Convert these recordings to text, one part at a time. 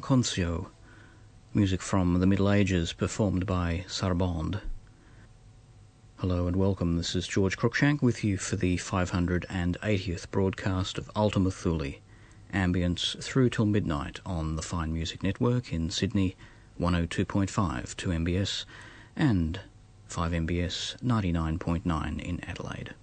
Concio, music from the Middle Ages performed by Sarabande. Hello and welcome, this is George Cruikshank with you for the 580th broadcast of Ultima Thule, ambience through till midnight on the Fine Music Network in Sydney, 102.5 2MBS, and 5MBS 99.9 in Adelaide.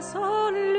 sol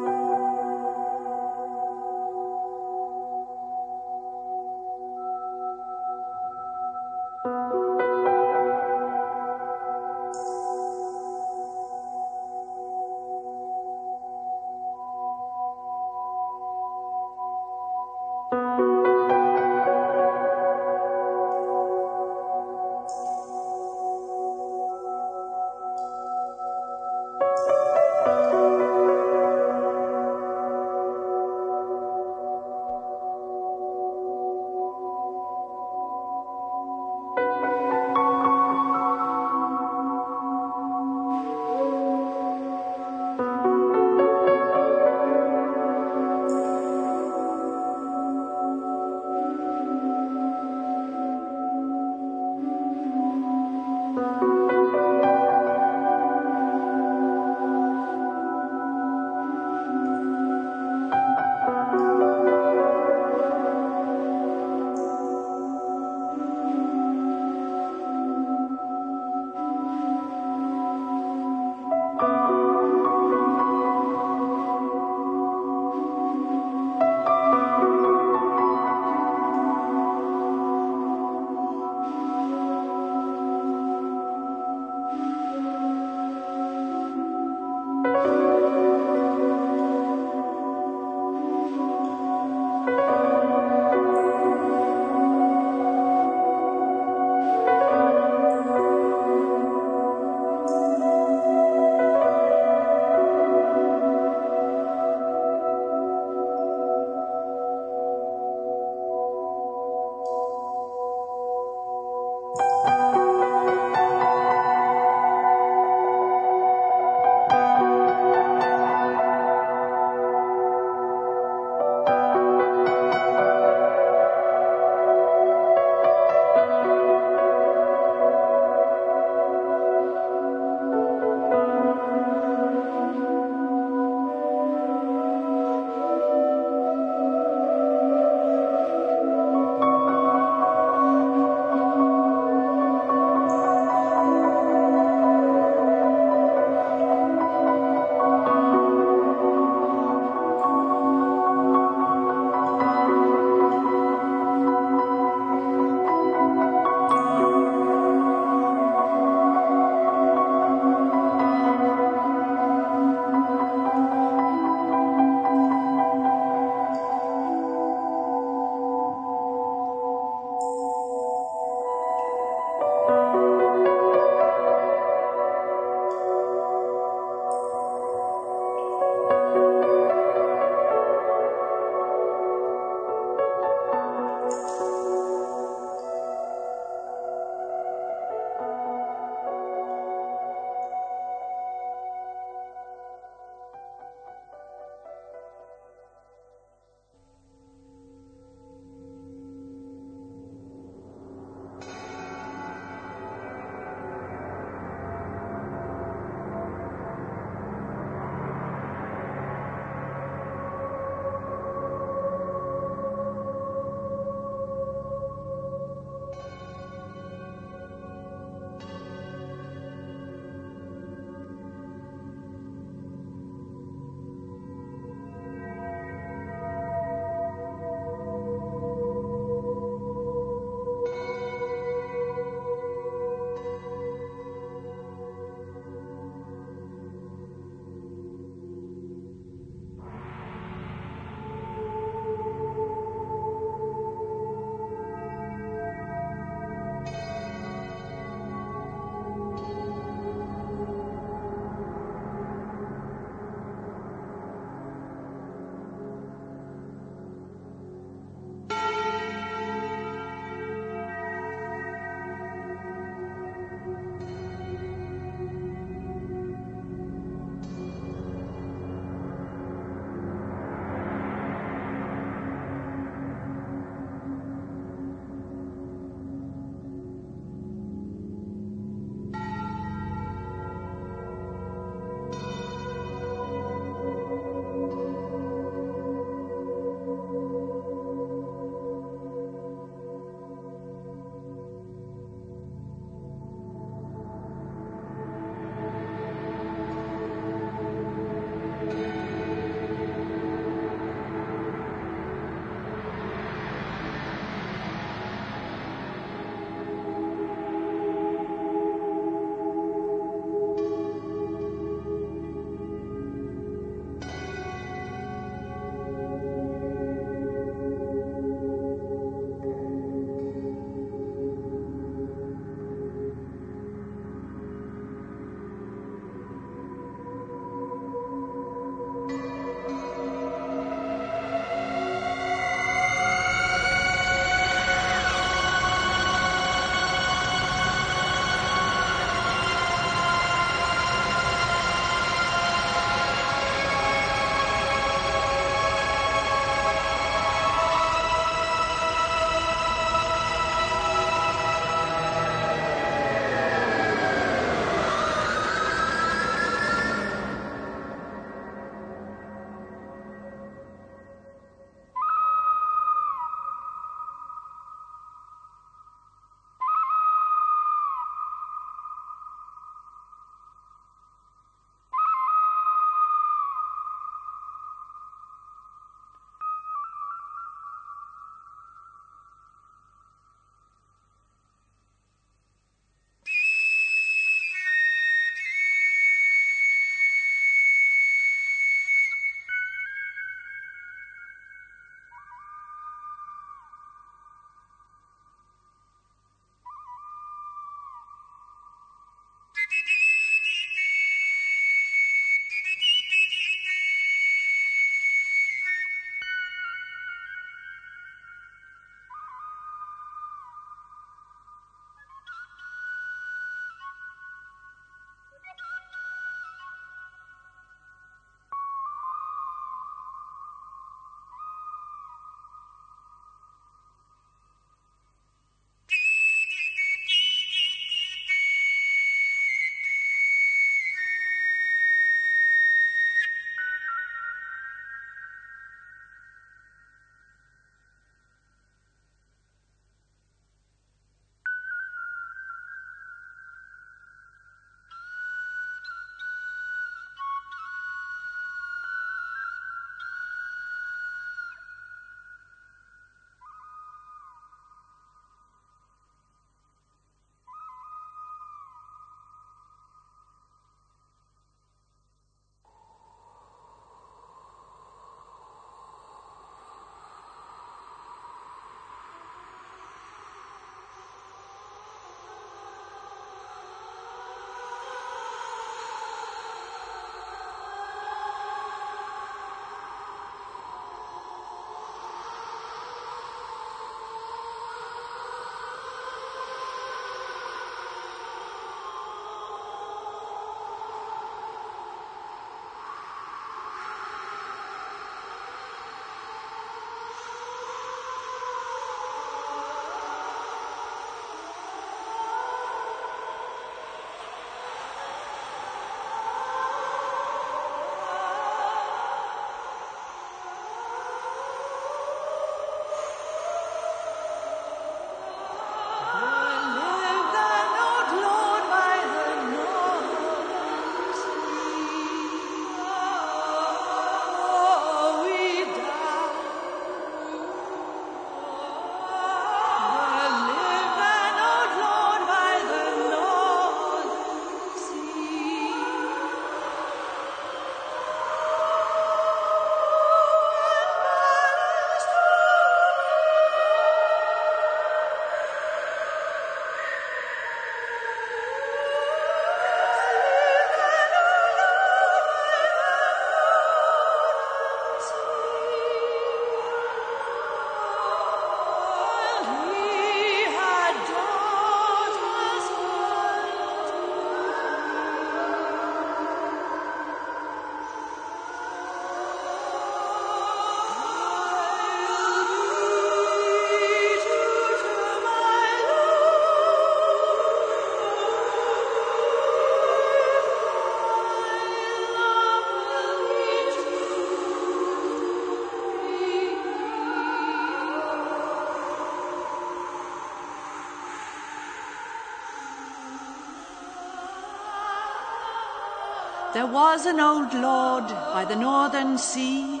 There was an old lord by the northern sea,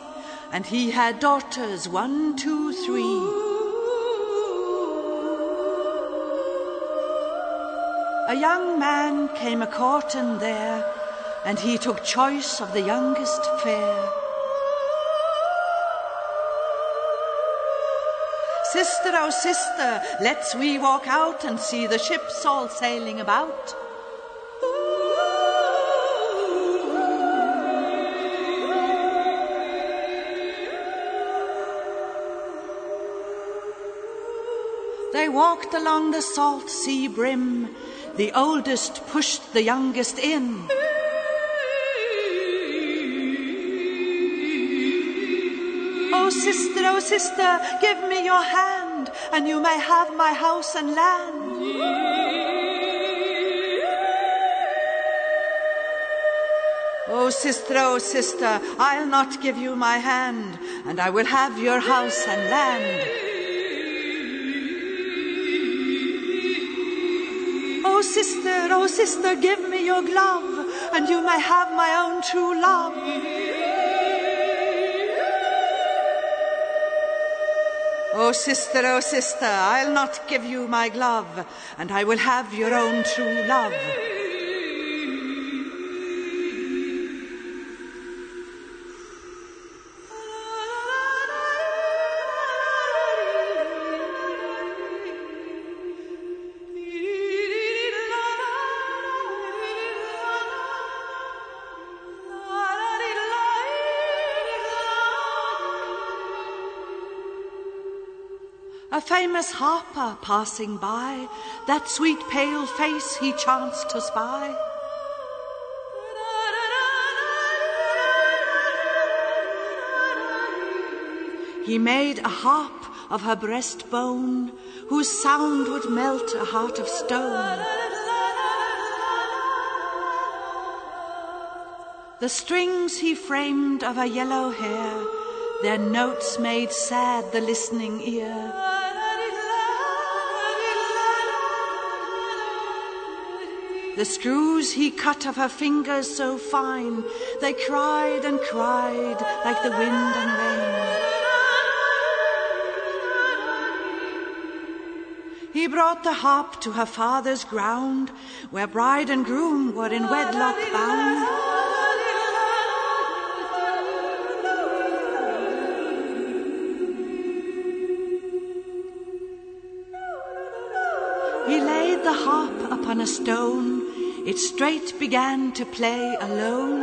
and he had daughters one, two, three. A young man came a courting there, and he took choice of the youngest fair. Sister, oh sister, let's we walk out and see the ships all sailing about. Walked along the salt sea brim. The oldest pushed the youngest in. Oh, sister, oh, sister, give me your hand, and you may have my house and land. Oh, sister, oh, sister, I'll not give you my hand, and I will have your house and land. Sister, oh, sister, give me your glove, and you may have my own true love. Oh, sister, oh, sister, I'll not give you my glove, and I will have your own true love. Famous harper passing by, that sweet pale face he chanced to spy. He made a harp of her breastbone, whose sound would melt a heart of stone. The strings he framed of her yellow hair, their notes made sad the listening ear. The screws he cut of her fingers so fine, they cried and cried like the wind and rain. He brought the harp to her father's ground, where bride and groom were in wedlock bound. He laid the harp upon a stone, it straight began to play alone.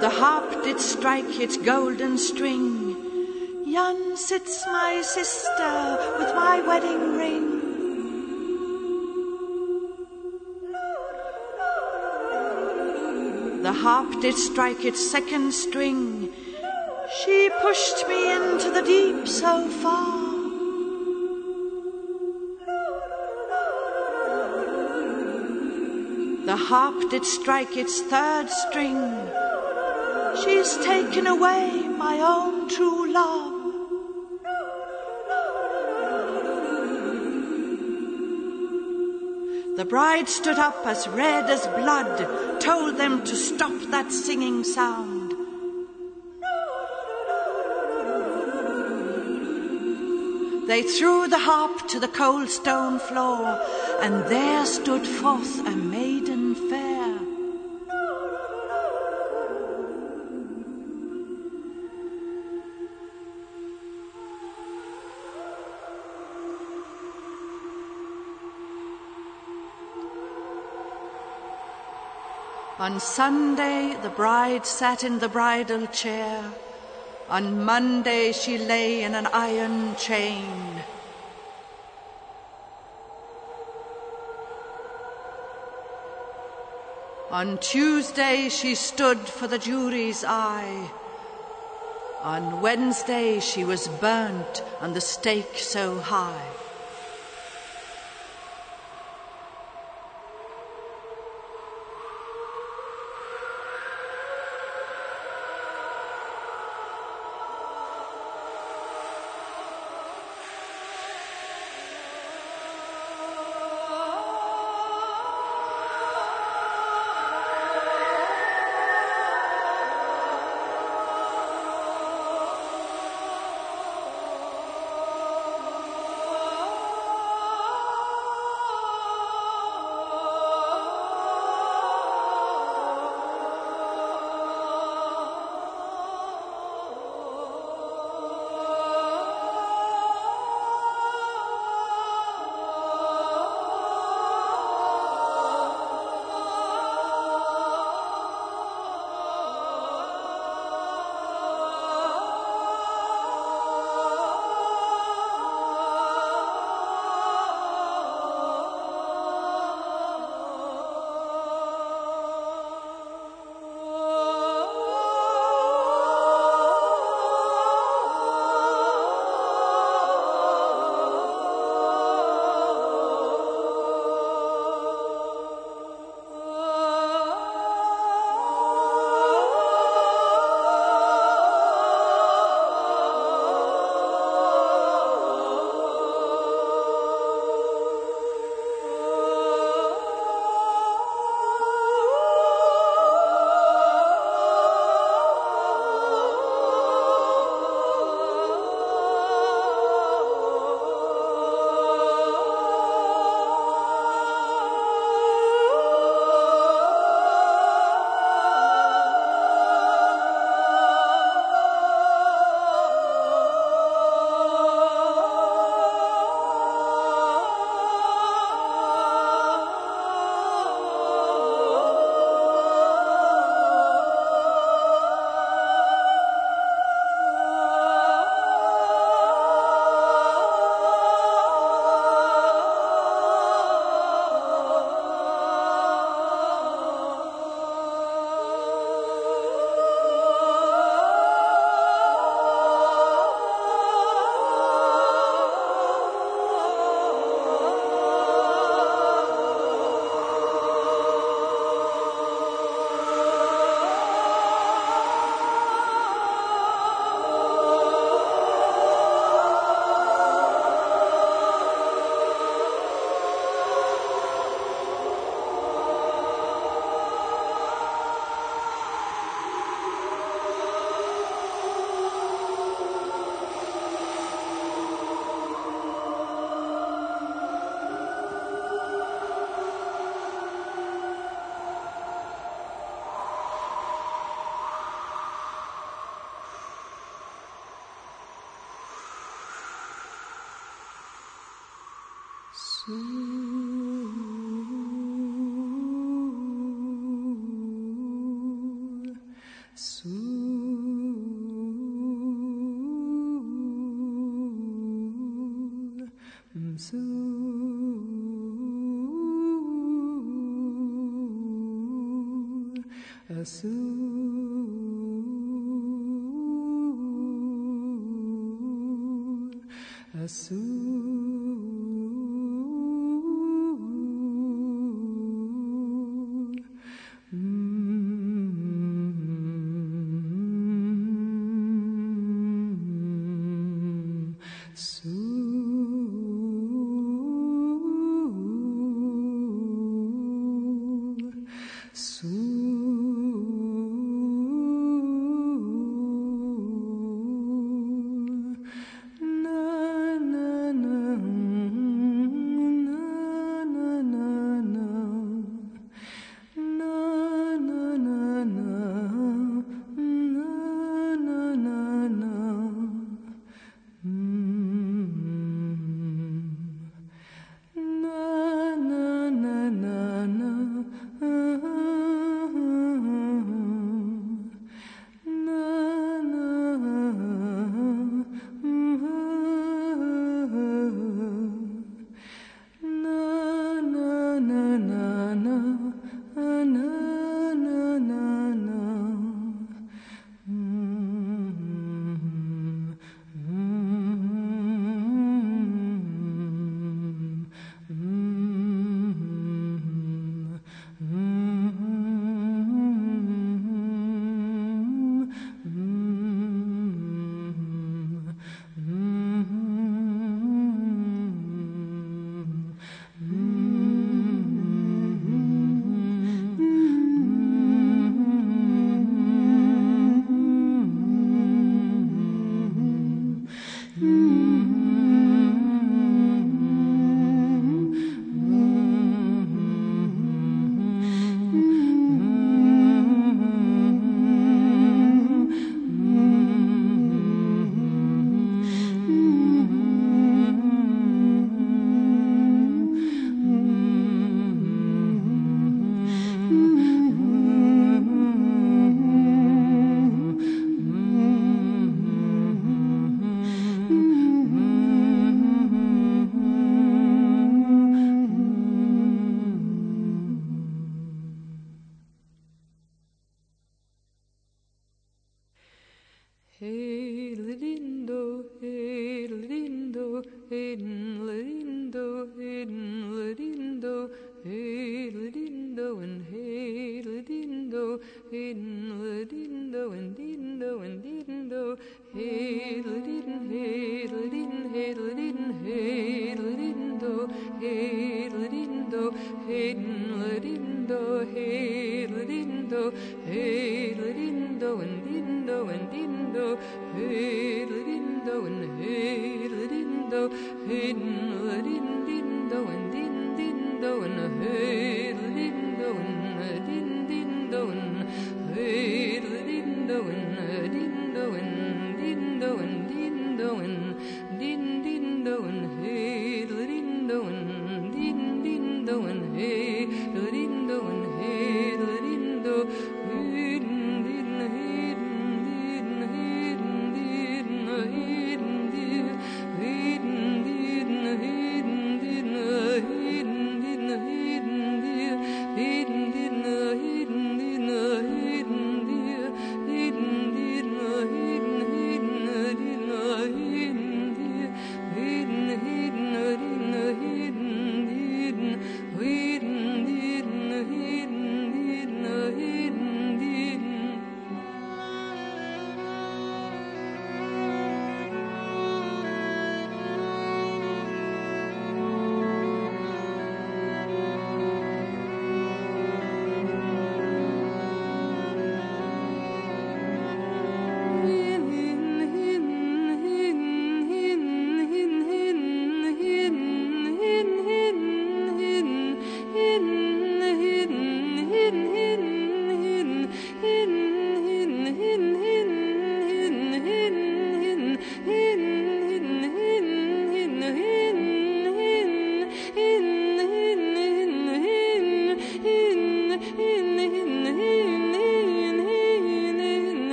The harp did strike its golden string. Yon sits my sister with my wedding ring. The harp did strike its second string. She pushed me into the deep so far. The harp did strike its third string. She's taken away my own true love. The bride stood up as red as blood, told them to stop that singing sound. They threw the harp to the cold stone floor, and there stood forth a On Sunday, the bride sat in the bridal chair. On Monday, she lay in an iron chain. On Tuesday, she stood for the jury's eye. On Wednesday, she was burnt on the stake so high. Hidden,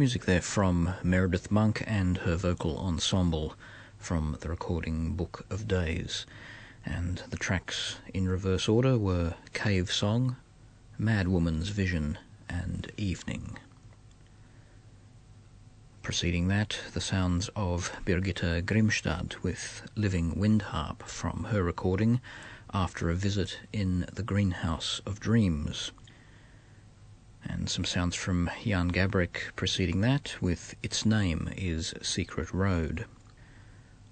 Music there from Meredith Monk and her vocal ensemble from the recording Book of Days. And the tracks in reverse order were Cave Song, Mad Woman's Vision, and Evening. Preceding that, the sounds of Birgitte Grimstad with Living Wind Harp from her recording after a visit in the Greenhouse of Dreams. Some sounds from Jan Garbarek preceding that with Its Name is Secret Road.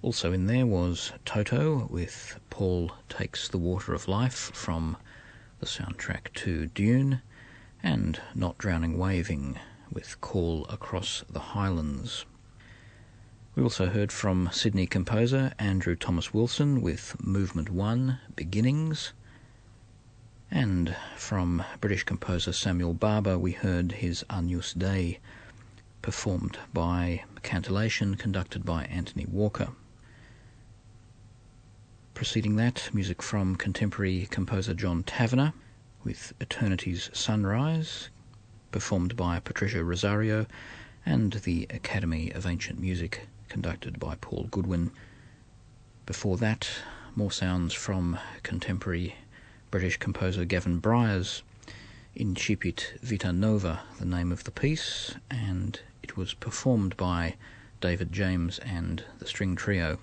Also in there was Toto with Paul Takes the Water of Life from the soundtrack to Dune, and Not Drowning Waving with Call Across the Highlands. We also heard from Sydney composer Andrew Thomas Wilson with Movement 1 Beginnings. And from British composer Samuel Barber, we heard his Agnus Dei, performed by cantillation conducted by Anthony Walker. Preceding that, music from contemporary composer John Tavener with Eternity's Sunrise, performed by Patricia Rosario, and the Academy of Ancient Music, conducted by Paul Goodwin. Before that, more sounds from contemporary British composer Gavin Bryars, Incipit Vita Nova, the name of the piece, and it was performed by David James and the String Trio.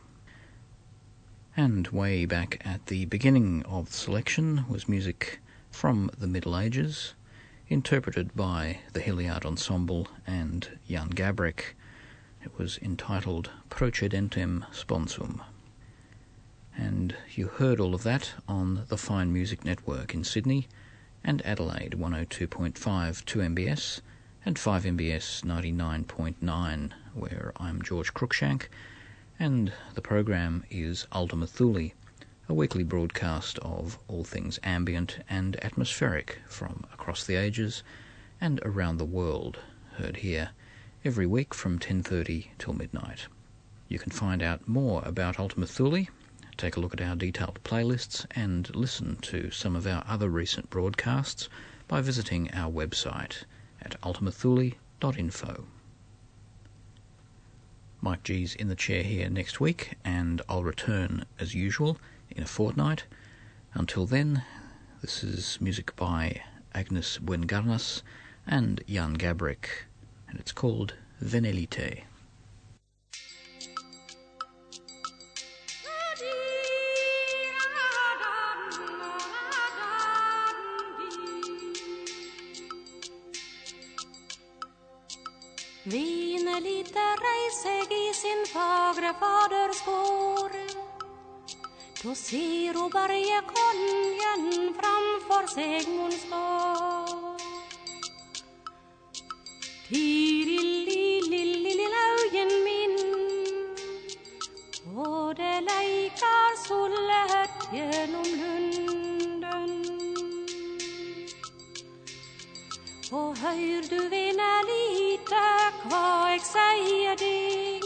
And way back at the beginning of the selection was music from the Middle Ages, interpreted by the Hilliard Ensemble and Jan Garbarek. It was entitled Procedentem Sponsum. And you heard all of that on the Fine Music Network in Sydney and Adelaide 102.5 2MBS and 5MBS 99.9, where I'm George Cruikshank and the program is Ultima Thule, a weekly broadcast of all things ambient and atmospheric from across the ages and around the world, heard here every week from 10:30 till midnight. You can find out more about Ultima Thule, take a look at our detailed playlists and listen to some of our other recent broadcasts by visiting our website at ultimathule.info. Mike G's in the chair here next week, and I'll return as usual in a fortnight. Until then, this is music by Agnes Buen Garnås and Jan Garbarek, and it's called Venelite. Vine lite reiseg i sin fagre faders spor. Då ser ho bergekongen framfor seg mon stå. Tirililililaugen min, og det leikar solet gjennom lunden. Og høyr du vene lite hva jeg sier deg?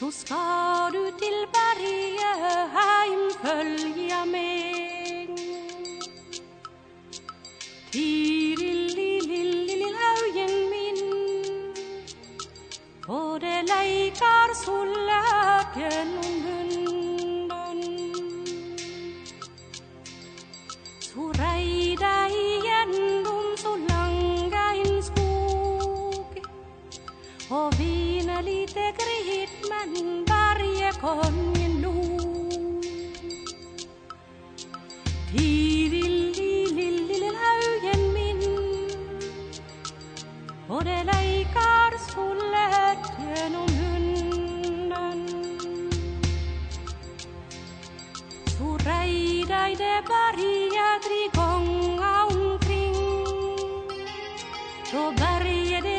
Nå skal du til berget heim følge meg. Tirililililaugen min, både leikar solet om lunden. välite grytman varje gång nog. Tiivillilillilläyjen min, och det leikar sulle genom hunden. Så rejdai det berga tre gånger omkring, så berget